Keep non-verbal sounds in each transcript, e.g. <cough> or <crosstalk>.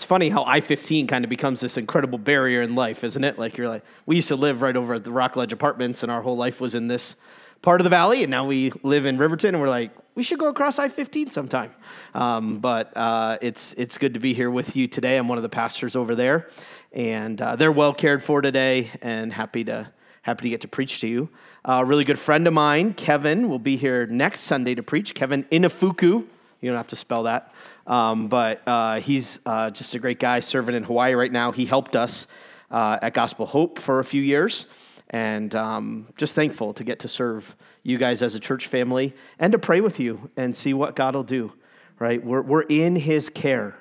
it's funny how I 15 kind of becomes this incredible barrier in life, isn't it? Like, you're like, we used to live right over at the Rockledge Apartments, and our whole life was in this part of the valley, and now we live in Riverton, and we're like, we should go across I 15 sometime. Um, but uh, it's, it's good to be here with you today. I'm one of the pastors over there, and uh, they're well cared for today, and happy to, happy to get to preach to you. Uh, a really good friend of mine, Kevin, will be here next Sunday to preach. Kevin Inafuku. You don't have to spell that. Um, but uh, he's uh, just a great guy serving in Hawaii right now. He helped us uh, at Gospel Hope for a few years and um, just thankful to get to serve you guys as a church family and to pray with you and see what God will do, right? We're, we're in His care,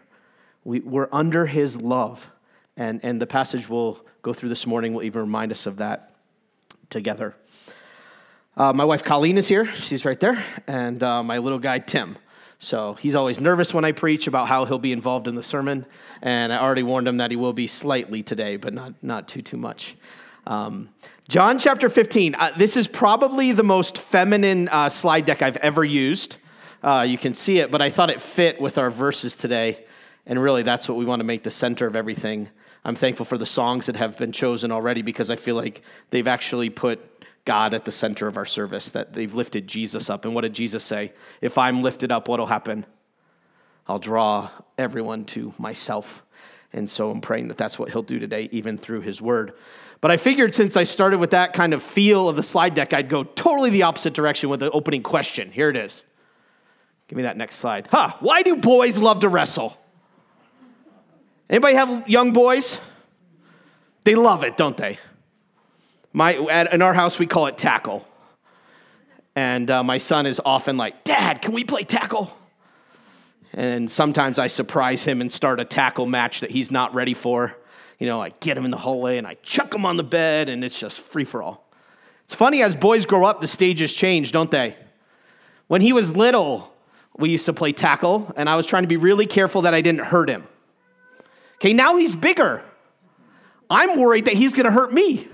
we, we're under His love. And, and the passage we'll go through this morning will even remind us of that together. Uh, my wife Colleen is here, she's right there, and uh, my little guy Tim. So he's always nervous when I preach about how he'll be involved in the sermon, and I already warned him that he will be slightly today, but not, not too, too much. Um, John chapter 15. Uh, this is probably the most feminine uh, slide deck I've ever used. Uh, you can see it, but I thought it fit with our verses today. And really, that's what we want to make the center of everything. I'm thankful for the songs that have been chosen already because I feel like they've actually put God at the center of our service, that they've lifted Jesus up. And what did Jesus say? If I'm lifted up, what'll happen? I'll draw everyone to myself. And so I'm praying that that's what he'll do today, even through his word. But I figured since I started with that kind of feel of the slide deck, I'd go totally the opposite direction with the opening question. Here it is. Give me that next slide. Huh, why do boys love to wrestle? Anybody have young boys? They love it, don't they? My, at, in our house, we call it tackle. And uh, my son is often like, Dad, can we play tackle? And sometimes I surprise him and start a tackle match that he's not ready for you know, I get him in the hallway and I chuck him on the bed, and it's just free for all. It's funny as boys grow up, the stages change, don't they? When he was little, we used to play tackle, and I was trying to be really careful that I didn't hurt him. Okay, now he's bigger. I'm worried that he's gonna hurt me.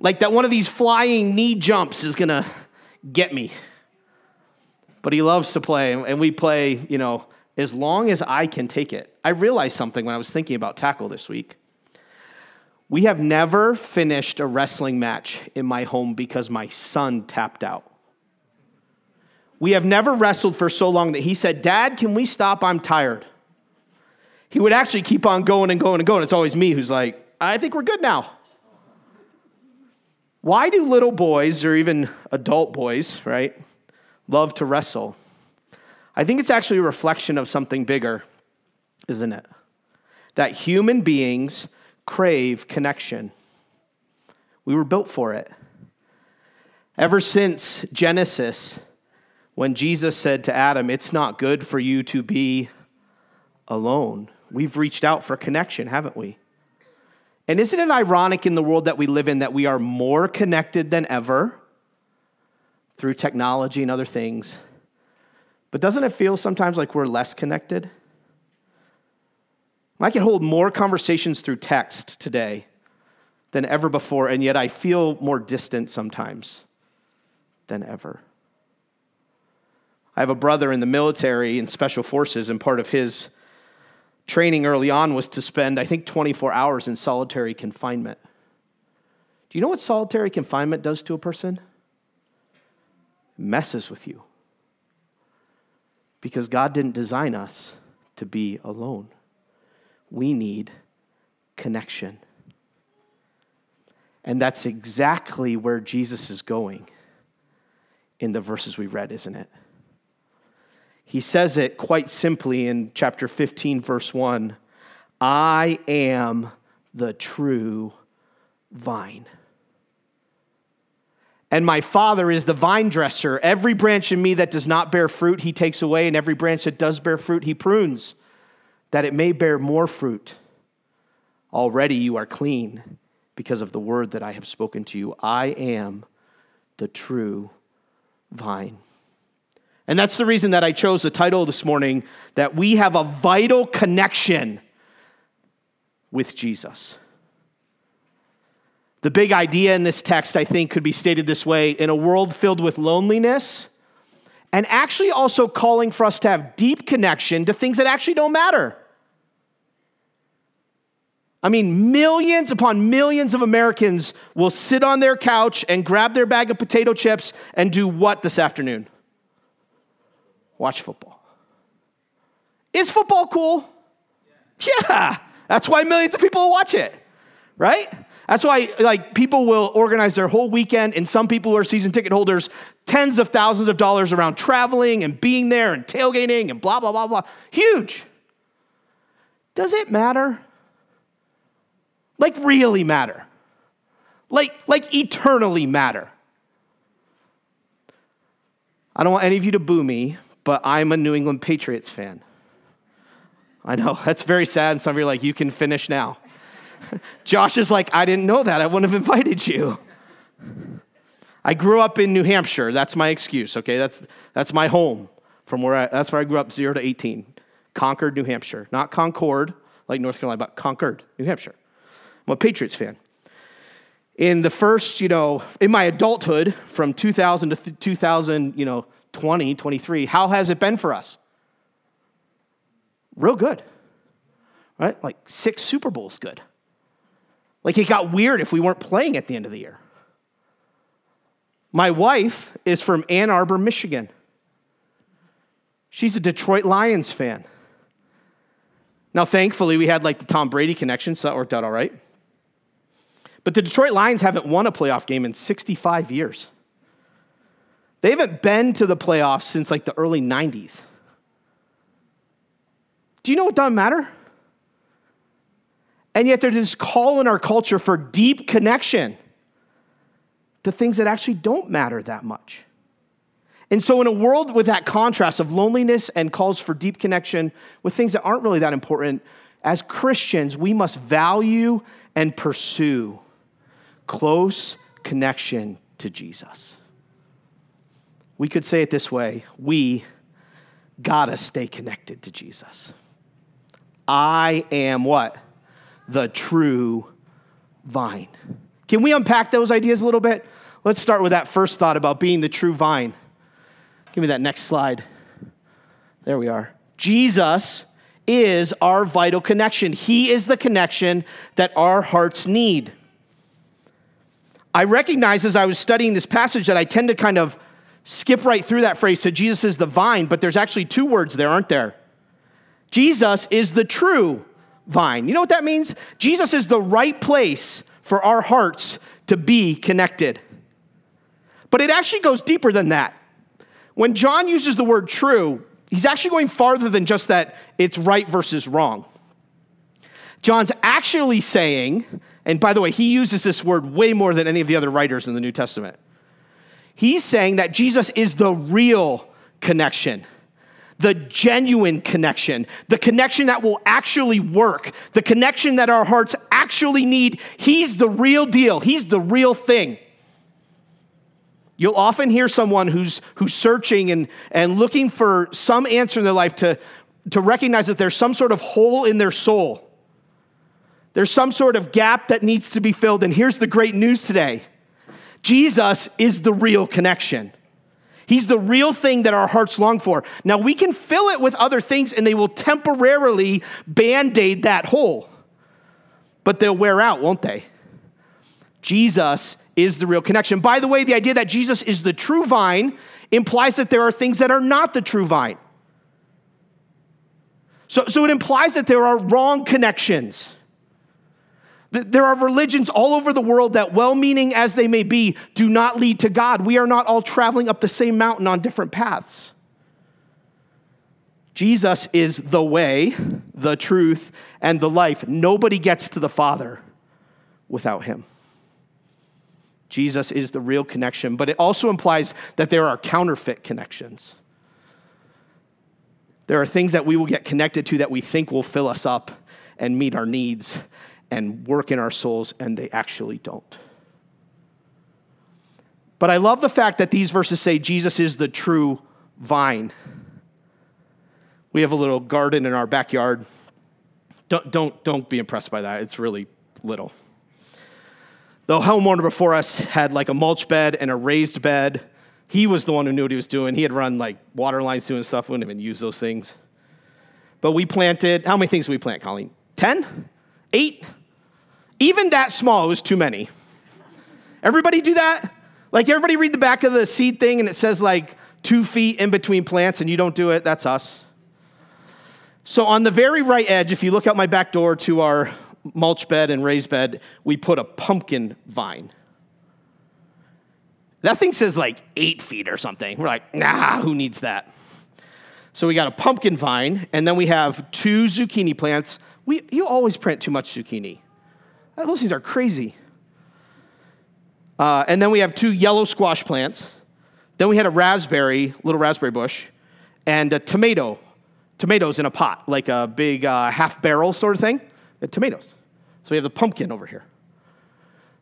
Like that one of these flying knee jumps is gonna get me. But he loves to play, and we play, you know, as long as I can take it. I realized something when I was thinking about tackle this week. We have never finished a wrestling match in my home because my son tapped out. We have never wrestled for so long that he said, Dad, can we stop? I'm tired. He would actually keep on going and going and going. It's always me who's like, I think we're good now. Why do little boys, or even adult boys, right, love to wrestle? I think it's actually a reflection of something bigger, isn't it? That human beings crave connection. We were built for it. Ever since Genesis, when Jesus said to Adam, It's not good for you to be alone, we've reached out for connection, haven't we? And isn't it ironic in the world that we live in that we are more connected than ever through technology and other things? But doesn't it feel sometimes like we're less connected? I can hold more conversations through text today than ever before, and yet I feel more distant sometimes than ever. I have a brother in the military in special forces, and part of his training early on was to spend, I think, 24 hours in solitary confinement. Do you know what solitary confinement does to a person? It messes with you. Because God didn't design us to be alone we need connection. And that's exactly where Jesus is going in the verses we read, isn't it? He says it quite simply in chapter 15, verse 1 I am the true vine. And my Father is the vine dresser. Every branch in me that does not bear fruit, he takes away, and every branch that does bear fruit, he prunes that it may bear more fruit. Already you are clean because of the word that I have spoken to you. I am the true vine. And that's the reason that I chose the title this morning that we have a vital connection with Jesus. The big idea in this text, I think, could be stated this way in a world filled with loneliness, and actually also calling for us to have deep connection to things that actually don't matter. I mean, millions upon millions of Americans will sit on their couch and grab their bag of potato chips and do what this afternoon? Watch football. Is football cool? Yeah. That's why millions of people watch it, right? That's why like people will organize their whole weekend, and some people who are season ticket holders, tens of thousands of dollars around traveling and being there and tailgating and blah blah blah blah. Huge. Does it matter? Like really matter? Like like eternally matter? I don't want any of you to boo me, but I'm a New England Patriots fan. I know, <laughs> that's very sad. And some of you are like, you can finish now. <laughs> Josh is like, I didn't know that. I wouldn't have invited you. I grew up in New Hampshire. That's my excuse, okay? That's, that's my home from where I, that's where I grew up, 0 to 18. Concord, New Hampshire. Not Concord, like North Carolina, but Concord, New Hampshire. I'm a Patriots fan. In the first, you know, in my adulthood, from 2000 to 2000, you know, 20, 23, how has it been for us? Real good, right? Like six Super Bowls good. Like it got weird if we weren't playing at the end of the year. My wife is from Ann Arbor, Michigan. She's a Detroit Lions fan. Now, thankfully, we had like the Tom Brady connection, so that worked out all right. But the Detroit Lions haven't won a playoff game in 65 years. They haven't been to the playoffs since like the early 90s. Do you know what doesn't matter? And yet there's this call in our culture for deep connection to things that actually don't matter that much. And so, in a world with that contrast of loneliness and calls for deep connection with things that aren't really that important, as Christians, we must value and pursue close connection to Jesus. We could say it this way we gotta stay connected to Jesus. I am what? The true vine. Can we unpack those ideas a little bit? Let's start with that first thought about being the true vine. Give me that next slide. There we are. Jesus is our vital connection. He is the connection that our hearts need. I recognize as I was studying this passage that I tend to kind of skip right through that phrase to Jesus is the vine, but there's actually two words there, aren't there? Jesus is the true vine. You know what that means? Jesus is the right place for our hearts to be connected. But it actually goes deeper than that. When John uses the word true, he's actually going farther than just that it's right versus wrong. John's actually saying, and by the way, he uses this word way more than any of the other writers in the New Testament. He's saying that Jesus is the real connection the genuine connection, the connection that will actually work, the connection that our hearts actually need. He's the real deal, He's the real thing. You'll often hear someone who's, who's searching and, and looking for some answer in their life to, to recognize that there's some sort of hole in their soul. There's some sort of gap that needs to be filled. And here's the great news today Jesus is the real connection. He's the real thing that our hearts long for. Now, we can fill it with other things and they will temporarily band aid that hole, but they'll wear out, won't they? Jesus is the real connection. By the way, the idea that Jesus is the true vine implies that there are things that are not the true vine. So, so it implies that there are wrong connections. There are religions all over the world that, well meaning as they may be, do not lead to God. We are not all traveling up the same mountain on different paths. Jesus is the way, the truth, and the life. Nobody gets to the Father without him. Jesus is the real connection, but it also implies that there are counterfeit connections. There are things that we will get connected to that we think will fill us up and meet our needs and work in our souls, and they actually don't. But I love the fact that these verses say Jesus is the true vine. We have a little garden in our backyard. Don't, don't, don't be impressed by that. It's really little. The homeowner before us had like a mulch bed and a raised bed. He was the one who knew what he was doing. He had run like water lines doing stuff. We wouldn't even use those things. But we planted, how many things did we plant, Colleen? 10? Eight? Even that small was too many. Everybody do that? Like, everybody read the back of the seed thing and it says like two feet in between plants and you don't do it? That's us. So, on the very right edge, if you look out my back door to our mulch bed and raised bed, we put a pumpkin vine. That thing says like eight feet or something. We're like, nah, who needs that? So we got a pumpkin vine, and then we have two zucchini plants. We, you always print too much zucchini. Those things are crazy. Uh, and then we have two yellow squash plants. Then we had a raspberry, little raspberry bush, and a tomato, tomatoes in a pot, like a big uh, half barrel sort of thing. Tomatoes. So we have the pumpkin over here.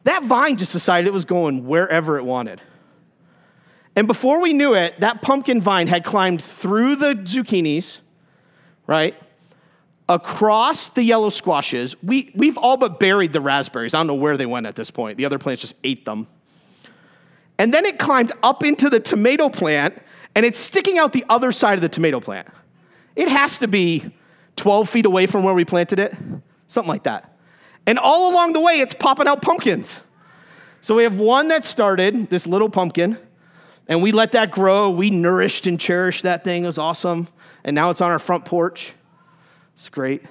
That vine just decided it was going wherever it wanted. And before we knew it, that pumpkin vine had climbed through the zucchinis, right? Across the yellow squashes. We, we've all but buried the raspberries. I don't know where they went at this point. The other plants just ate them. And then it climbed up into the tomato plant, and it's sticking out the other side of the tomato plant. It has to be 12 feet away from where we planted it, something like that. And all along the way, it's popping out pumpkins. So we have one that started, this little pumpkin, and we let that grow. We nourished and cherished that thing. It was awesome. And now it's on our front porch. It's great.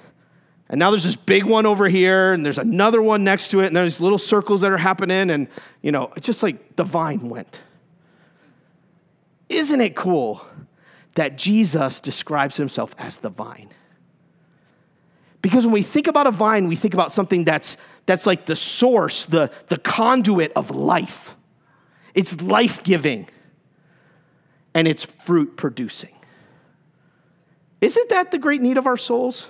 And now there's this big one over here, and there's another one next to it, and there's little circles that are happening, and you know, it's just like the vine went. Isn't it cool that Jesus describes himself as the vine? Because when we think about a vine, we think about something that's, that's like the source, the, the conduit of life. It's life giving and it's fruit producing. Isn't that the great need of our souls?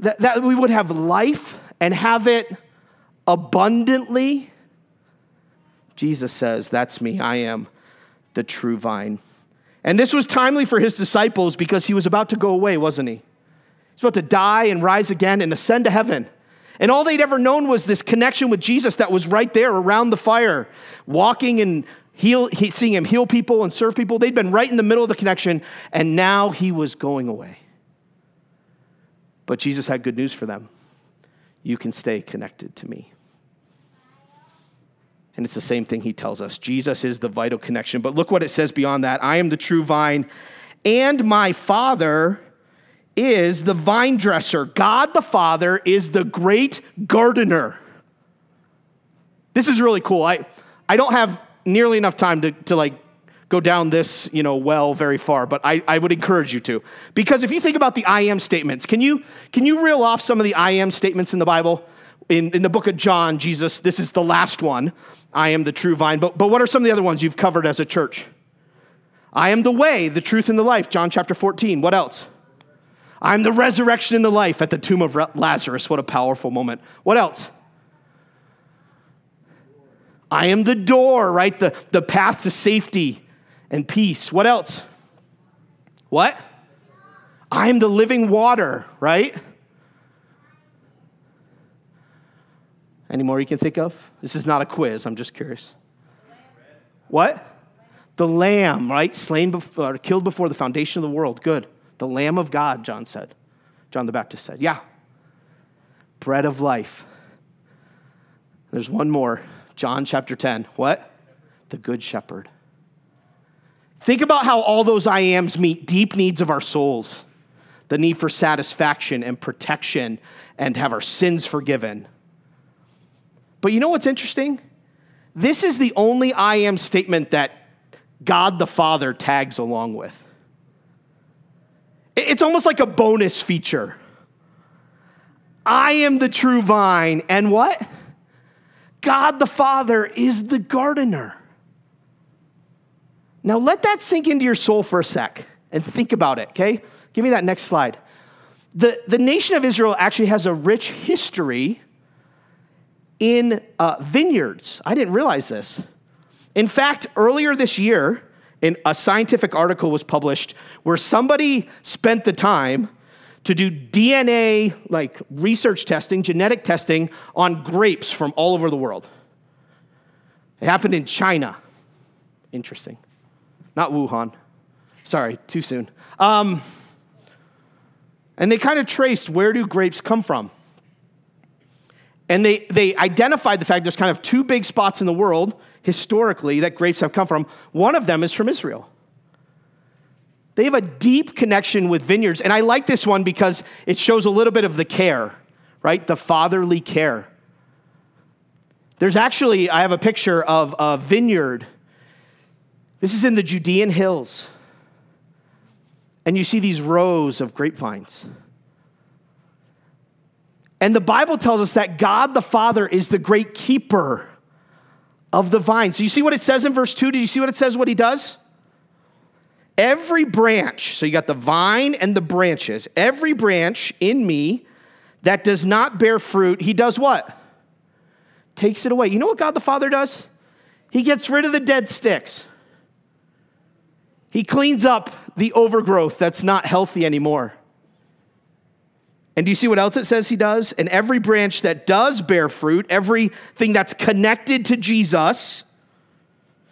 That, that we would have life and have it abundantly? Jesus says, That's me. I am the true vine. And this was timely for his disciples because he was about to go away, wasn't he? He's about to die and rise again and ascend to heaven. And all they'd ever known was this connection with Jesus that was right there around the fire, walking and heal, he, seeing him heal people and serve people. They'd been right in the middle of the connection, and now he was going away. But Jesus had good news for them. You can stay connected to me. And it's the same thing he tells us. Jesus is the vital connection. But look what it says beyond that I am the true vine, and my Father is the vine dresser. God the Father is the great gardener. This is really cool. I, I don't have nearly enough time to, to like go down this you know well very far but I, I would encourage you to. Because if you think about the i am statements can you can you reel off some of the i am statements in the bible? In, in the book of john jesus this is the last one. I am the true vine. But, but what are some of the other ones you've covered as a church? I am the way the truth and the life. John chapter 14 what else? I'm the resurrection and the life at the tomb of lazarus. What a powerful moment. What else I am the door, right? The, the path to safety and peace. What else? What? I am the living water, right? Any more you can think of? This is not a quiz, I'm just curious. What? The lamb, right? Slain before, killed before the foundation of the world. Good. The lamb of God, John said. John the Baptist said. Yeah. Bread of life. There's one more. John chapter 10. What? The Good Shepherd. Think about how all those I ams meet deep needs of our souls the need for satisfaction and protection and have our sins forgiven. But you know what's interesting? This is the only I am statement that God the Father tags along with. It's almost like a bonus feature. I am the true vine, and what? God the Father is the gardener. Now let that sink into your soul for a sec and think about it, okay? Give me that next slide. The, the nation of Israel actually has a rich history in uh, vineyards. I didn't realize this. In fact, earlier this year, in a scientific article was published where somebody spent the time to do DNA like research testing, genetic testing on grapes from all over the world. It happened in China. Interesting. Not Wuhan. Sorry, too soon. Um, and they kind of traced where do grapes come from. And they, they identified the fact there's kind of two big spots in the world historically that grapes have come from. One of them is from Israel. They have a deep connection with vineyards. And I like this one because it shows a little bit of the care, right? The fatherly care. There's actually, I have a picture of a vineyard. This is in the Judean hills. And you see these rows of grapevines. And the Bible tells us that God the Father is the great keeper of the vine. So you see what it says in verse 2? Do you see what it says what he does? Every branch, so you got the vine and the branches, every branch in me that does not bear fruit, he does what? Takes it away. You know what God the Father does? He gets rid of the dead sticks. He cleans up the overgrowth that's not healthy anymore. And do you see what else it says he does? And every branch that does bear fruit, everything that's connected to Jesus.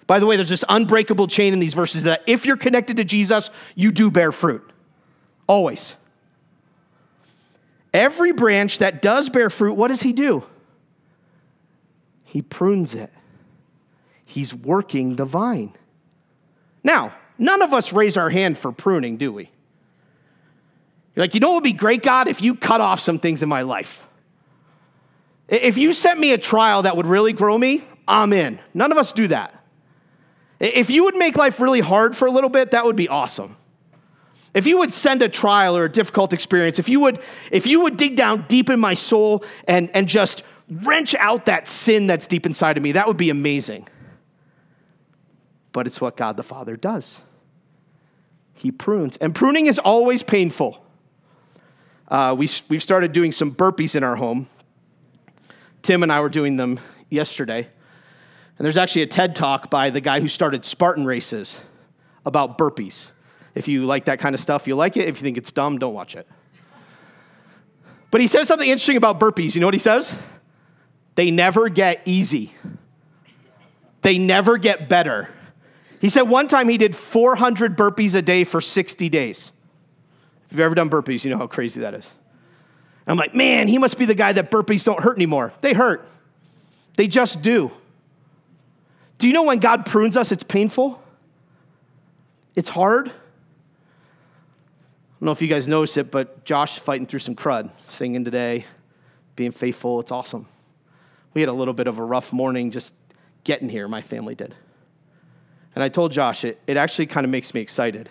By the way, there's this unbreakable chain in these verses that if you're connected to Jesus, you do bear fruit. Always. Every branch that does bear fruit, what does he do? He prunes it. He's working the vine. Now, none of us raise our hand for pruning, do we? You're like, you know what would be great, God, if you cut off some things in my life? If you sent me a trial that would really grow me, I'm in. None of us do that. If you would make life really hard for a little bit, that would be awesome. If you would send a trial or a difficult experience, if you would, if you would dig down deep in my soul and, and just wrench out that sin that's deep inside of me, that would be amazing. But it's what God the Father does. He prunes. And pruning is always painful uh, we, we've started doing some burpees in our home. Tim and I were doing them yesterday. And there's actually a TED talk by the guy who started Spartan races about burpees. If you like that kind of stuff, you'll like it. If you think it's dumb, don't watch it. But he says something interesting about burpees. You know what he says? They never get easy, they never get better. He said one time he did 400 burpees a day for 60 days. If you've ever done burpees, you know how crazy that is. I'm like, man, he must be the guy that burpees don't hurt anymore. They hurt, they just do. Do you know when God prunes us, it's painful? It's hard. I don't know if you guys notice it, but Josh fighting through some crud, singing today, being faithful. It's awesome. We had a little bit of a rough morning just getting here, my family did. And I told Josh, it, it actually kind of makes me excited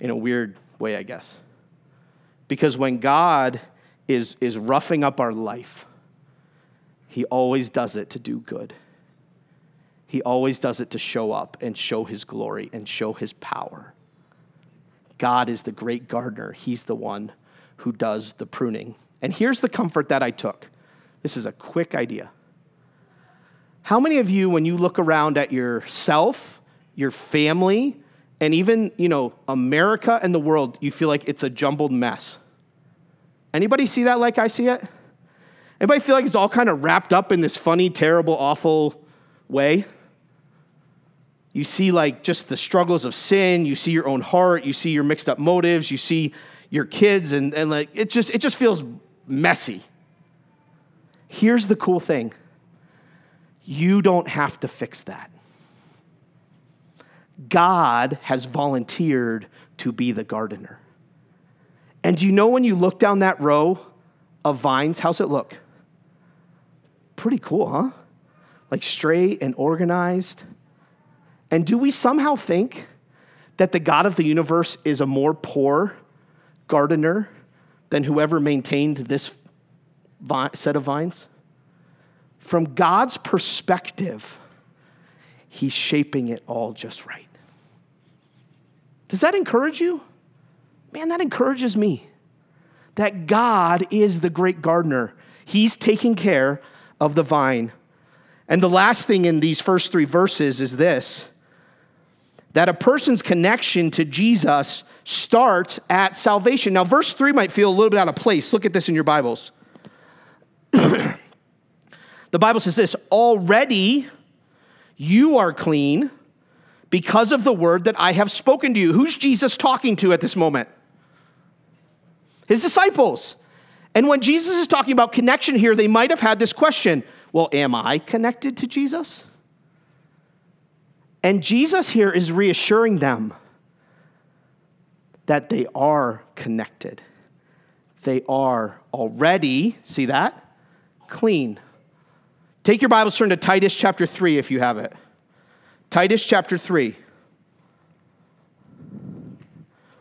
in a weird way, I guess. Because when God is, is roughing up our life, He always does it to do good. He always does it to show up and show His glory and show His power. God is the great gardener, He's the one who does the pruning. And here's the comfort that I took this is a quick idea. How many of you, when you look around at yourself, your family, and even, you know, America and the world, you feel like it's a jumbled mess. Anybody see that like I see it? Anybody feel like it's all kind of wrapped up in this funny, terrible, awful way? You see like just the struggles of sin, you see your own heart, you see your mixed up motives, you see your kids, and, and like it just it just feels messy. Here's the cool thing. You don't have to fix that. God has volunteered to be the gardener. And do you know when you look down that row of vines, how's it look? Pretty cool, huh? Like straight and organized. And do we somehow think that the God of the universe is a more poor gardener than whoever maintained this set of vines? From God's perspective, He's shaping it all just right. Does that encourage you? Man, that encourages me. That God is the great gardener. He's taking care of the vine. And the last thing in these first three verses is this that a person's connection to Jesus starts at salvation. Now, verse 3 might feel a little bit out of place. Look at this in your Bibles. <clears throat> the Bible says this already you are clean because of the word that I have spoken to you. Who's Jesus talking to at this moment? His disciples. And when Jesus is talking about connection here, they might have had this question well, am I connected to Jesus? And Jesus here is reassuring them that they are connected. They are already, see that? Clean. Take your Bibles, turn to Titus chapter 3 if you have it. Titus chapter 3.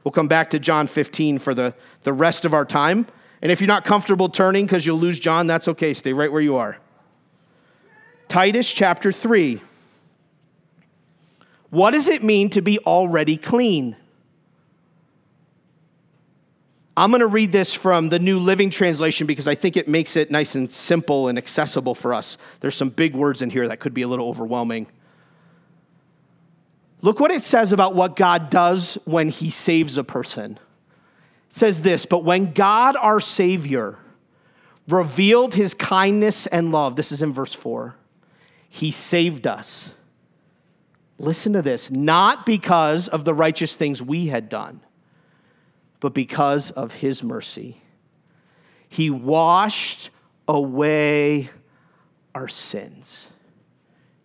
We'll come back to John 15 for the, the rest of our time. And if you're not comfortable turning because you'll lose John, that's okay. Stay right where you are. Titus chapter 3. What does it mean to be already clean? I'm going to read this from the New Living Translation because I think it makes it nice and simple and accessible for us. There's some big words in here that could be a little overwhelming. Look what it says about what God does when he saves a person. It says this, but when God our Savior revealed his kindness and love, this is in verse 4, he saved us. Listen to this, not because of the righteous things we had done, but because of his mercy. He washed away our sins.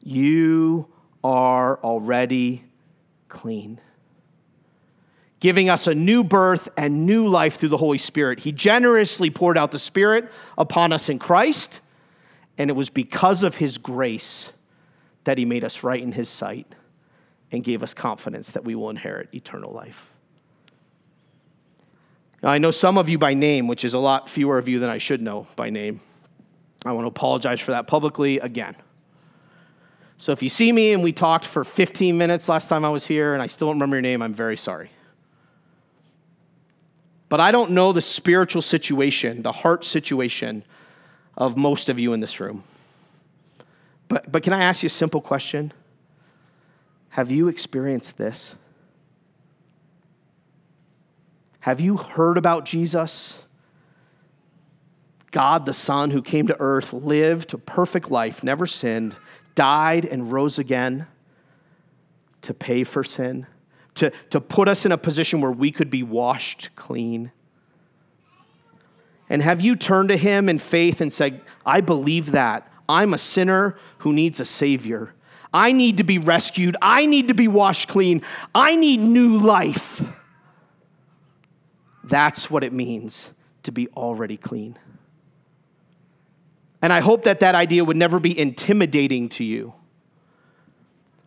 You are already clean, giving us a new birth and new life through the Holy Spirit. He generously poured out the Spirit upon us in Christ, and it was because of His grace that He made us right in His sight and gave us confidence that we will inherit eternal life. Now, I know some of you by name, which is a lot fewer of you than I should know by name. I want to apologize for that publicly again. So if you see me and we talked for 15 minutes last time I was here and I still don't remember your name, I'm very sorry. But I don't know the spiritual situation, the heart situation of most of you in this room. But, but can I ask you a simple question? Have you experienced this? Have you heard about Jesus? God the Son who came to earth, lived a perfect life, never sinned, died and rose again to pay for sin, to, to put us in a position where we could be washed clean. And have you turned to him in faith and said, I believe that. I'm a sinner who needs a Savior. I need to be rescued. I need to be washed clean. I need new life. That's what it means to be already clean. And I hope that that idea would never be intimidating to you.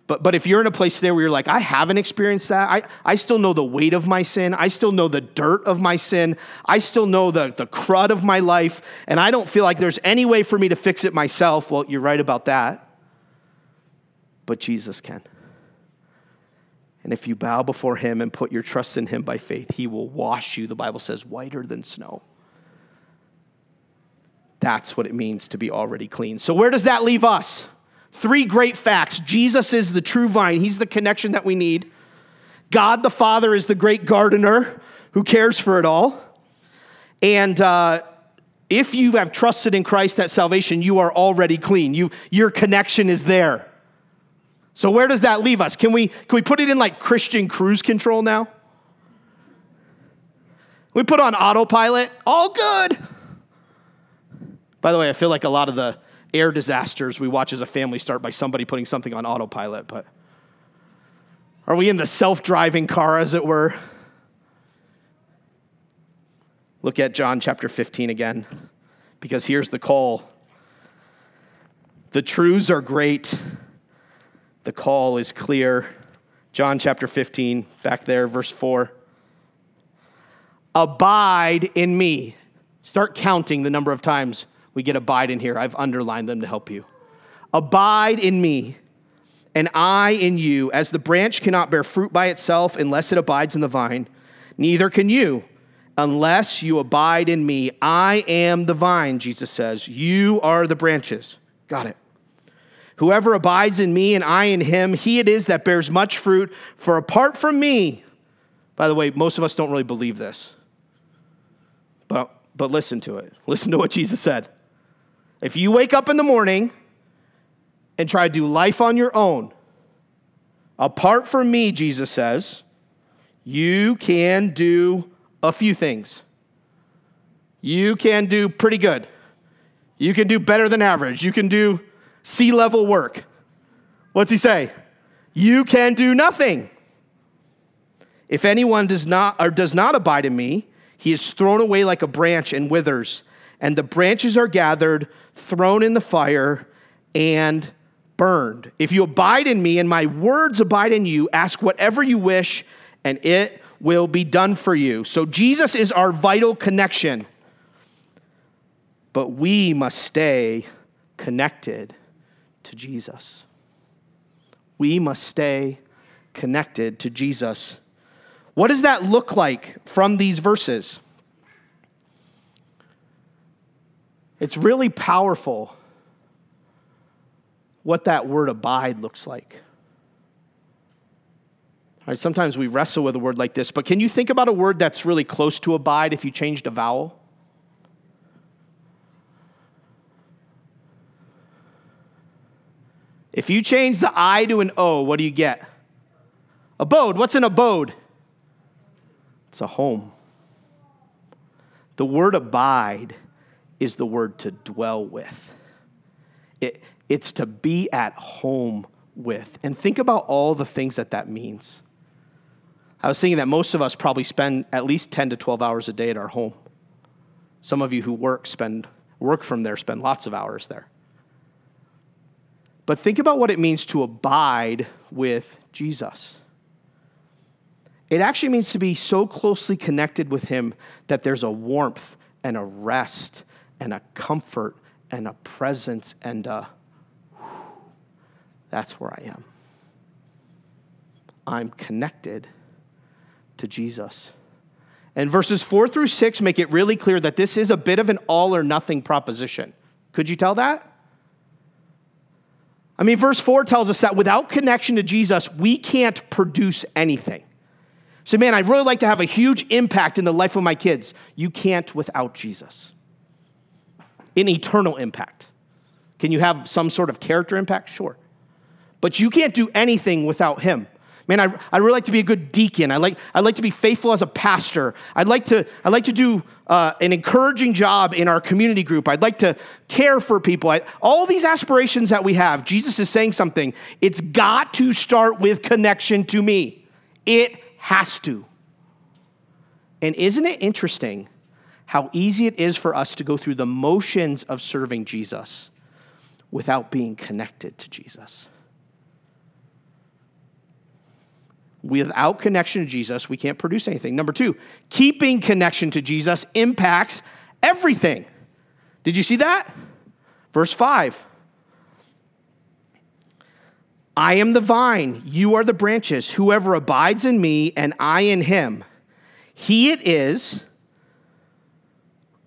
But, but if you're in a place there where you're like, I haven't experienced that, I, I still know the weight of my sin, I still know the dirt of my sin, I still know the, the crud of my life, and I don't feel like there's any way for me to fix it myself, well, you're right about that. But Jesus can. And if you bow before him and put your trust in him by faith, he will wash you, the Bible says, whiter than snow. That's what it means to be already clean. So, where does that leave us? Three great facts Jesus is the true vine, He's the connection that we need. God the Father is the great gardener who cares for it all. And uh, if you have trusted in Christ at salvation, you are already clean. You, your connection is there. So, where does that leave us? Can we, can we put it in like Christian cruise control now? We put on autopilot, all good. By the way, I feel like a lot of the air disasters we watch as a family start by somebody putting something on autopilot, but are we in the self driving car, as it were? Look at John chapter 15 again, because here's the call. The truths are great, the call is clear. John chapter 15, back there, verse 4. Abide in me. Start counting the number of times we get abide in here. I've underlined them to help you. Abide in me, and I in you, as the branch cannot bear fruit by itself unless it abides in the vine, neither can you unless you abide in me. I am the vine, Jesus says. You are the branches. Got it. Whoever abides in me and I in him, he it is that bears much fruit. For apart from me, by the way, most of us don't really believe this. But, but listen to it. Listen to what Jesus said. If you wake up in the morning and try to do life on your own, apart from me, Jesus says, you can do a few things. You can do pretty good. You can do better than average. You can do C level work. What's he say? You can do nothing. If anyone does not or does not abide in me, he is thrown away like a branch and withers, and the branches are gathered, thrown in the fire, and burned. If you abide in me and my words abide in you, ask whatever you wish, and it will be done for you. So Jesus is our vital connection. But we must stay connected to Jesus. We must stay connected to Jesus. What does that look like from these verses? It's really powerful what that word abide looks like. All right, sometimes we wrestle with a word like this, but can you think about a word that's really close to abide if you changed a vowel? If you change the I to an O, what do you get? Abode. What's an abode? It's a home. The word abide is the word to dwell with. It, it's to be at home with. And think about all the things that that means. I was thinking that most of us probably spend at least 10 to 12 hours a day at our home. Some of you who work spend work from there spend lots of hours there. But think about what it means to abide with Jesus. It actually means to be so closely connected with him that there's a warmth and a rest and a comfort and a presence and a that's where I am. I'm connected to Jesus. And verses four through six make it really clear that this is a bit of an all or nothing proposition. Could you tell that? I mean, verse four tells us that without connection to Jesus, we can't produce anything. So, man, I'd really like to have a huge impact in the life of my kids. You can't without Jesus. An eternal impact. Can you have some sort of character impact? Sure. But you can't do anything without him. Man, I, I'd really like to be a good deacon. I like, I'd like to be faithful as a pastor. I'd like to, I'd like to do uh, an encouraging job in our community group. I'd like to care for people. I, all these aspirations that we have, Jesus is saying something. It's got to start with connection to me. It has to. And isn't it interesting how easy it is for us to go through the motions of serving Jesus without being connected to Jesus? Without connection to Jesus, we can't produce anything. Number two, keeping connection to Jesus impacts everything. Did you see that? Verse 5. I am the vine, you are the branches. Whoever abides in me and I in him, he it is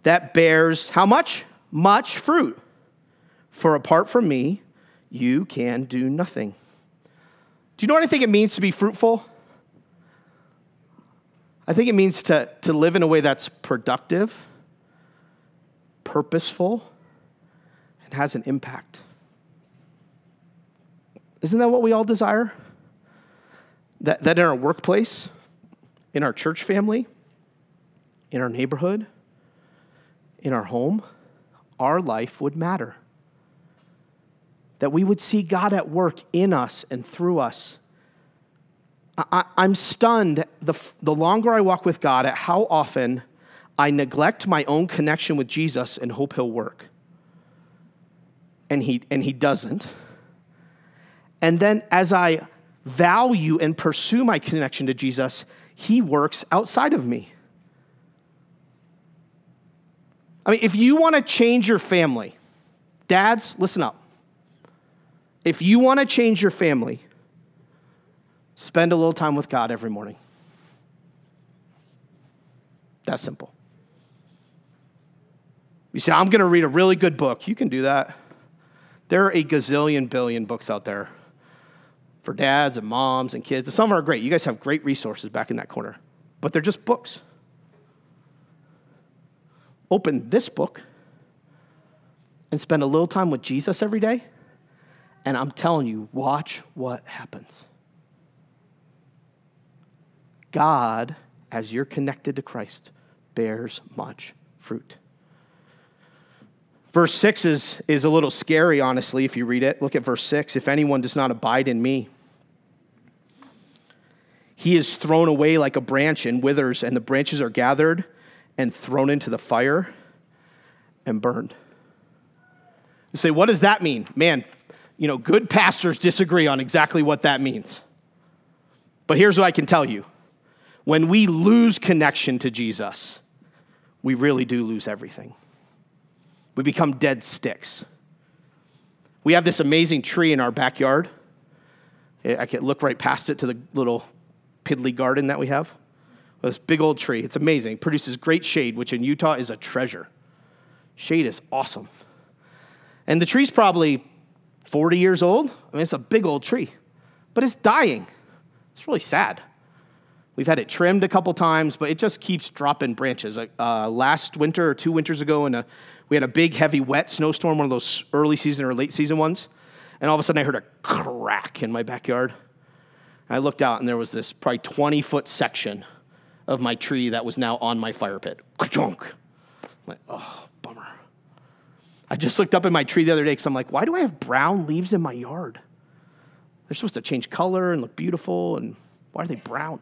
that bears how much? Much fruit. For apart from me, you can do nothing. Do you know what I think it means to be fruitful? I think it means to, to live in a way that's productive, purposeful, and has an impact. Isn't that what we all desire? That, that in our workplace, in our church family, in our neighborhood, in our home, our life would matter. That we would see God at work in us and through us I, am stunned the, the longer I walk with God at how often I neglect my own connection with Jesus and hope he'll work. And he, and he doesn't. And then as I value and pursue my connection to Jesus, he works outside of me. I mean, if you want to change your family, dads, listen up. If you want to change your family, Spend a little time with God every morning. That simple. You say, I'm going to read a really good book. You can do that. There are a gazillion billion books out there for dads and moms and kids. some are great. You guys have great resources back in that corner, but they're just books. Open this book and spend a little time with Jesus every day, and I'm telling you, watch what happens. God, as you're connected to Christ, bears much fruit. Verse 6 is, is a little scary, honestly, if you read it. Look at verse 6. If anyone does not abide in me, he is thrown away like a branch and withers, and the branches are gathered and thrown into the fire and burned. You say, what does that mean? Man, you know, good pastors disagree on exactly what that means. But here's what I can tell you when we lose connection to Jesus, we really do lose everything. We become dead sticks. We have this amazing tree in our backyard. I can look right past it to the little piddly garden that we have. This big old tree. It's amazing. It produces great shade, which in Utah is a treasure. Shade is awesome. And the tree's probably 40 years old. I mean, it's a big old tree, but it's dying. It's really sad. We've had it trimmed a couple times, but it just keeps dropping branches. Uh, last winter or two winters ago, in a, we had a big, heavy, wet snowstorm, one of those early season or late season ones. And all of a sudden, I heard a crack in my backyard. I looked out, and there was this probably 20 foot section of my tree that was now on my fire pit. Ka-chunk. I'm like, oh, bummer. I just looked up at my tree the other day because I'm like, why do I have brown leaves in my yard? They're supposed to change color and look beautiful, and why are they brown?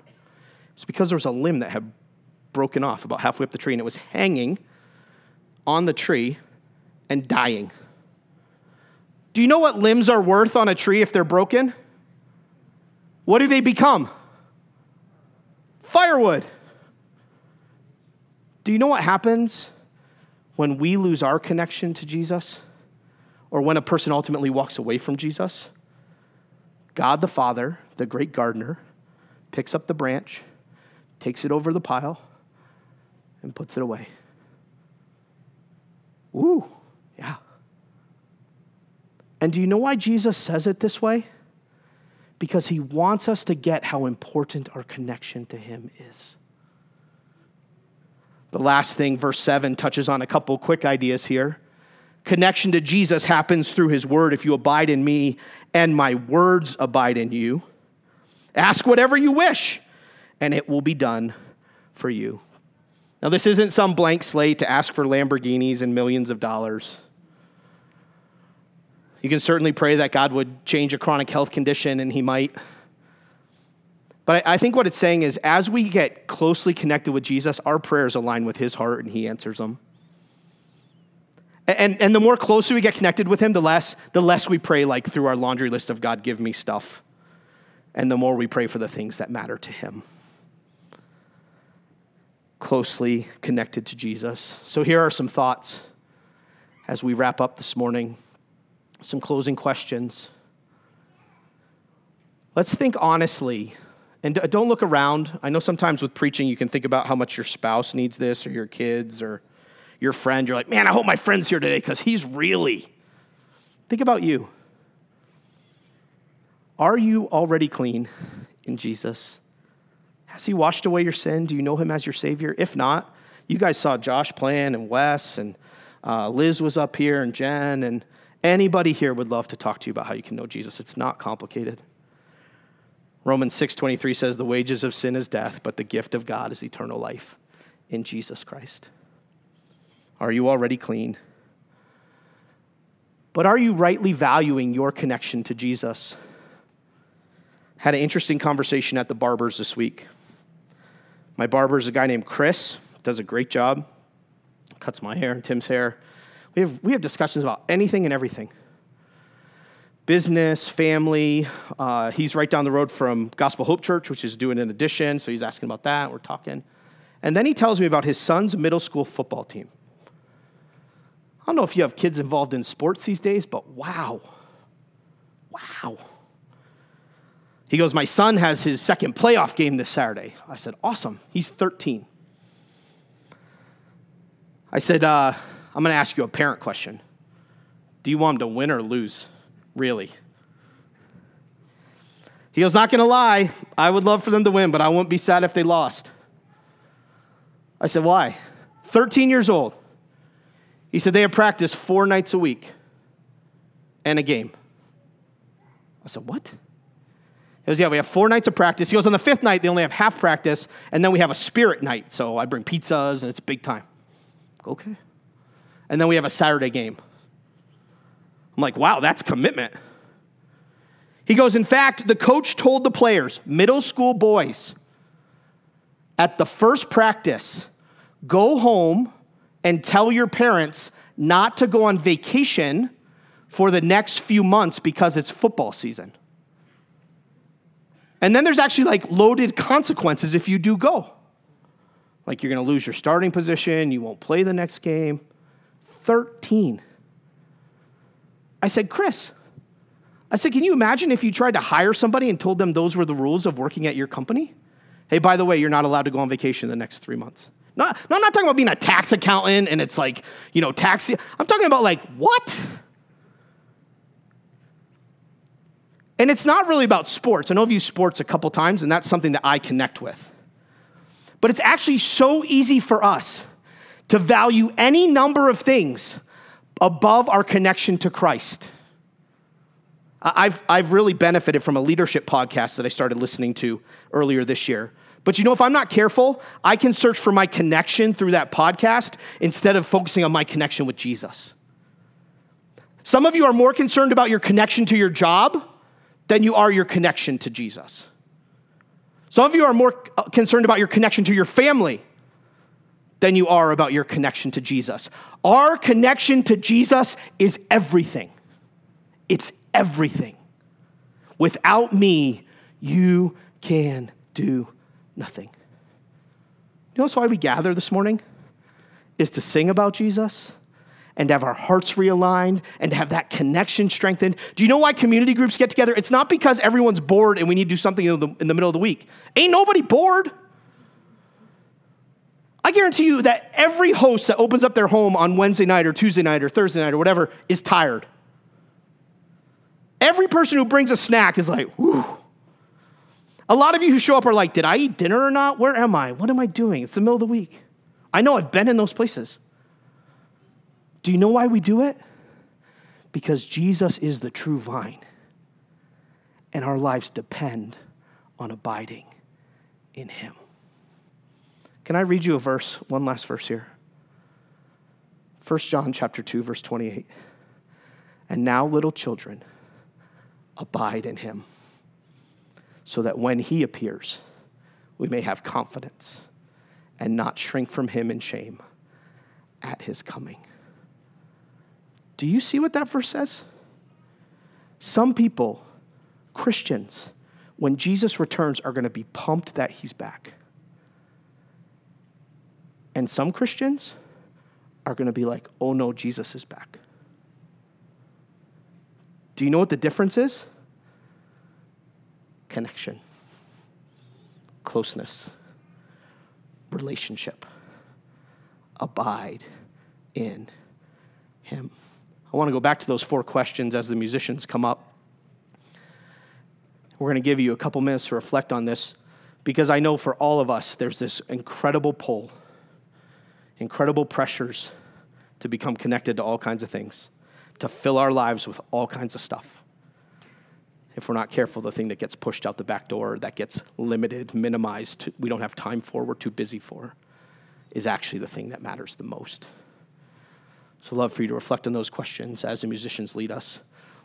It's because there was a limb that had broken off about halfway up the tree, and it was hanging on the tree and dying. Do you know what limbs are worth on a tree if they're broken? What do they become? Firewood. Do you know what happens when we lose our connection to Jesus or when a person ultimately walks away from Jesus? God the Father, the great gardener, picks up the branch, takes it over the pile, and puts it away. Ooh, yeah. And do you know why Jesus says it this way? because he wants us to get how important our connection to him is. The last thing, verse 7, touches on a couple quick ideas here. Connection to Jesus happens through his word. If you abide in me and my words abide in you, ask whatever you wish, and it will be done for you. Now, this isn't some blank slate to ask for Lamborghinis and millions of dollars. You can certainly pray that God would change a chronic health condition, and He might. But I think what it's saying is as we get closely connected with Jesus, our prayers align with His heart and He answers them. And, and the more closely we get connected with Him, the less, the less we pray like through our laundry list of God, give me stuff. And the more we pray for the things that matter to Him. Closely connected to Jesus. So here are some thoughts as we wrap up this morning some closing questions. Let's think honestly and don't look around. I know sometimes with preaching, you can think about how much your spouse needs this or your kids or your friend. You're like, man, I hope my friend's here today because he's really. Think about you. Are you already clean in Jesus? Has he washed away your sin? Do you know him as your Savior? If not, you guys saw Josh playing and Wes and uh, Liz was up here and Jen and Anybody here would love to talk to you about how you can know Jesus. It's not complicated. Romans 6:23 says the wages of sin is death, but the gift of God is eternal life in Jesus Christ. Are you already clean? But are you rightly valuing your connection to Jesus? Had an interesting conversation at the barber's this week. My barber is a guy named Chris, does a great job, cuts my hair and Tim's hair. We have, we have discussions about anything and everything business, family. Uh, he's right down the road from Gospel Hope Church, which is doing an addition, so he's asking about that. We're talking. And then he tells me about his son's middle school football team. I don't know if you have kids involved in sports these days, but wow. Wow. He goes, My son has his second playoff game this Saturday. I said, Awesome. He's 13. I said, uh, I'm going to ask you a parent question. Do you want him to win or lose? Really? He goes, Not going to lie. I would love for them to win, but I wouldn't be sad if they lost. I said, Why? 13 years old. He said, They have practice four nights a week and a game. I said, What? He goes, Yeah, we have four nights of practice. He goes, On the fifth night, they only have half practice, and then we have a spirit night. So I bring pizzas, and it's big time. Okay. And then we have a Saturday game. I'm like, wow, that's commitment. He goes, in fact, the coach told the players, middle school boys, at the first practice, go home and tell your parents not to go on vacation for the next few months because it's football season. And then there's actually like loaded consequences if you do go. Like you're going to lose your starting position, you won't play the next game. 13. I said, Chris, I said, can you imagine if you tried to hire somebody and told them those were the rules of working at your company? Hey, by the way, you're not allowed to go on vacation the next three months. No, no, I'm not talking about being a tax accountant and it's like, you know, tax. I'm talking about like, what? And it's not really about sports. I know I've used sports a couple times, and that's something that I connect with. But it's actually so easy for us to value any number of things above our connection to Christ. I've, I've really benefited from a leadership podcast that I started listening to earlier this year. But you know, if I'm not careful, I can search for my connection through that podcast instead of focusing on my connection with Jesus. Some of you are more concerned about your connection to your job than you are your connection to Jesus. Some of you are more concerned about your connection to your family than you are about your connection to Jesus. Our connection to Jesus is everything. It's everything. Without me, you can do nothing. You know that's why we gather this morning? Is to sing about Jesus and to have our hearts realigned and to have that connection strengthened. Do you know why community groups get together? It's not because everyone's bored and we need to do something in the, in the middle of the week. Ain't nobody bored. I guarantee you that every host that opens up their home on Wednesday night or Tuesday night or Thursday night or whatever is tired. Every person who brings a snack is like, whew. A lot of you who show up are like, did I eat dinner or not? Where am I? What am I doing? It's the middle of the week. I know I've been in those places. Do you know why we do it? Because Jesus is the true vine, and our lives depend on abiding in Him. Can I read you a verse, one last verse here? 1 John chapter 2 verse 28. And now little children abide in him so that when he appears we may have confidence and not shrink from him in shame at his coming. Do you see what that verse says? Some people, Christians, when Jesus returns, are going to be pumped that he's back. And some Christians are going to be like, oh no, Jesus is back. Do you know what the difference is? Connection, closeness, relationship. Abide in Him. I want to go back to those four questions as the musicians come up. We're going to give you a couple minutes to reflect on this because I know for all of us, there's this incredible pull, incredible pressures to become connected to all kinds of things, to fill our lives with all kinds of stuff. If we're not careful, the thing that gets pushed out the back door, that gets limited, minimized, we don't have time for, we're too busy for, is actually the thing that matters the most. So, love for you to reflect on those questions as the musicians lead us.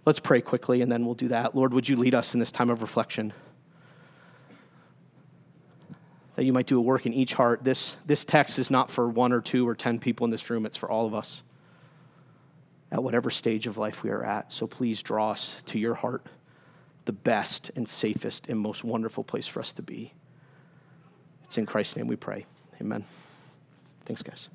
Let's pray quickly and then we'll do that. Lord, would you lead us in this time of reflection? That you might do a work in each heart. This, this text is not for one or two or ten people in this room, it's for all of us at whatever stage of life we are at. So please draw us to your heart, the best and safest and most wonderful place for us to be. It's in Christ's name we pray. Amen. Thanks, guys.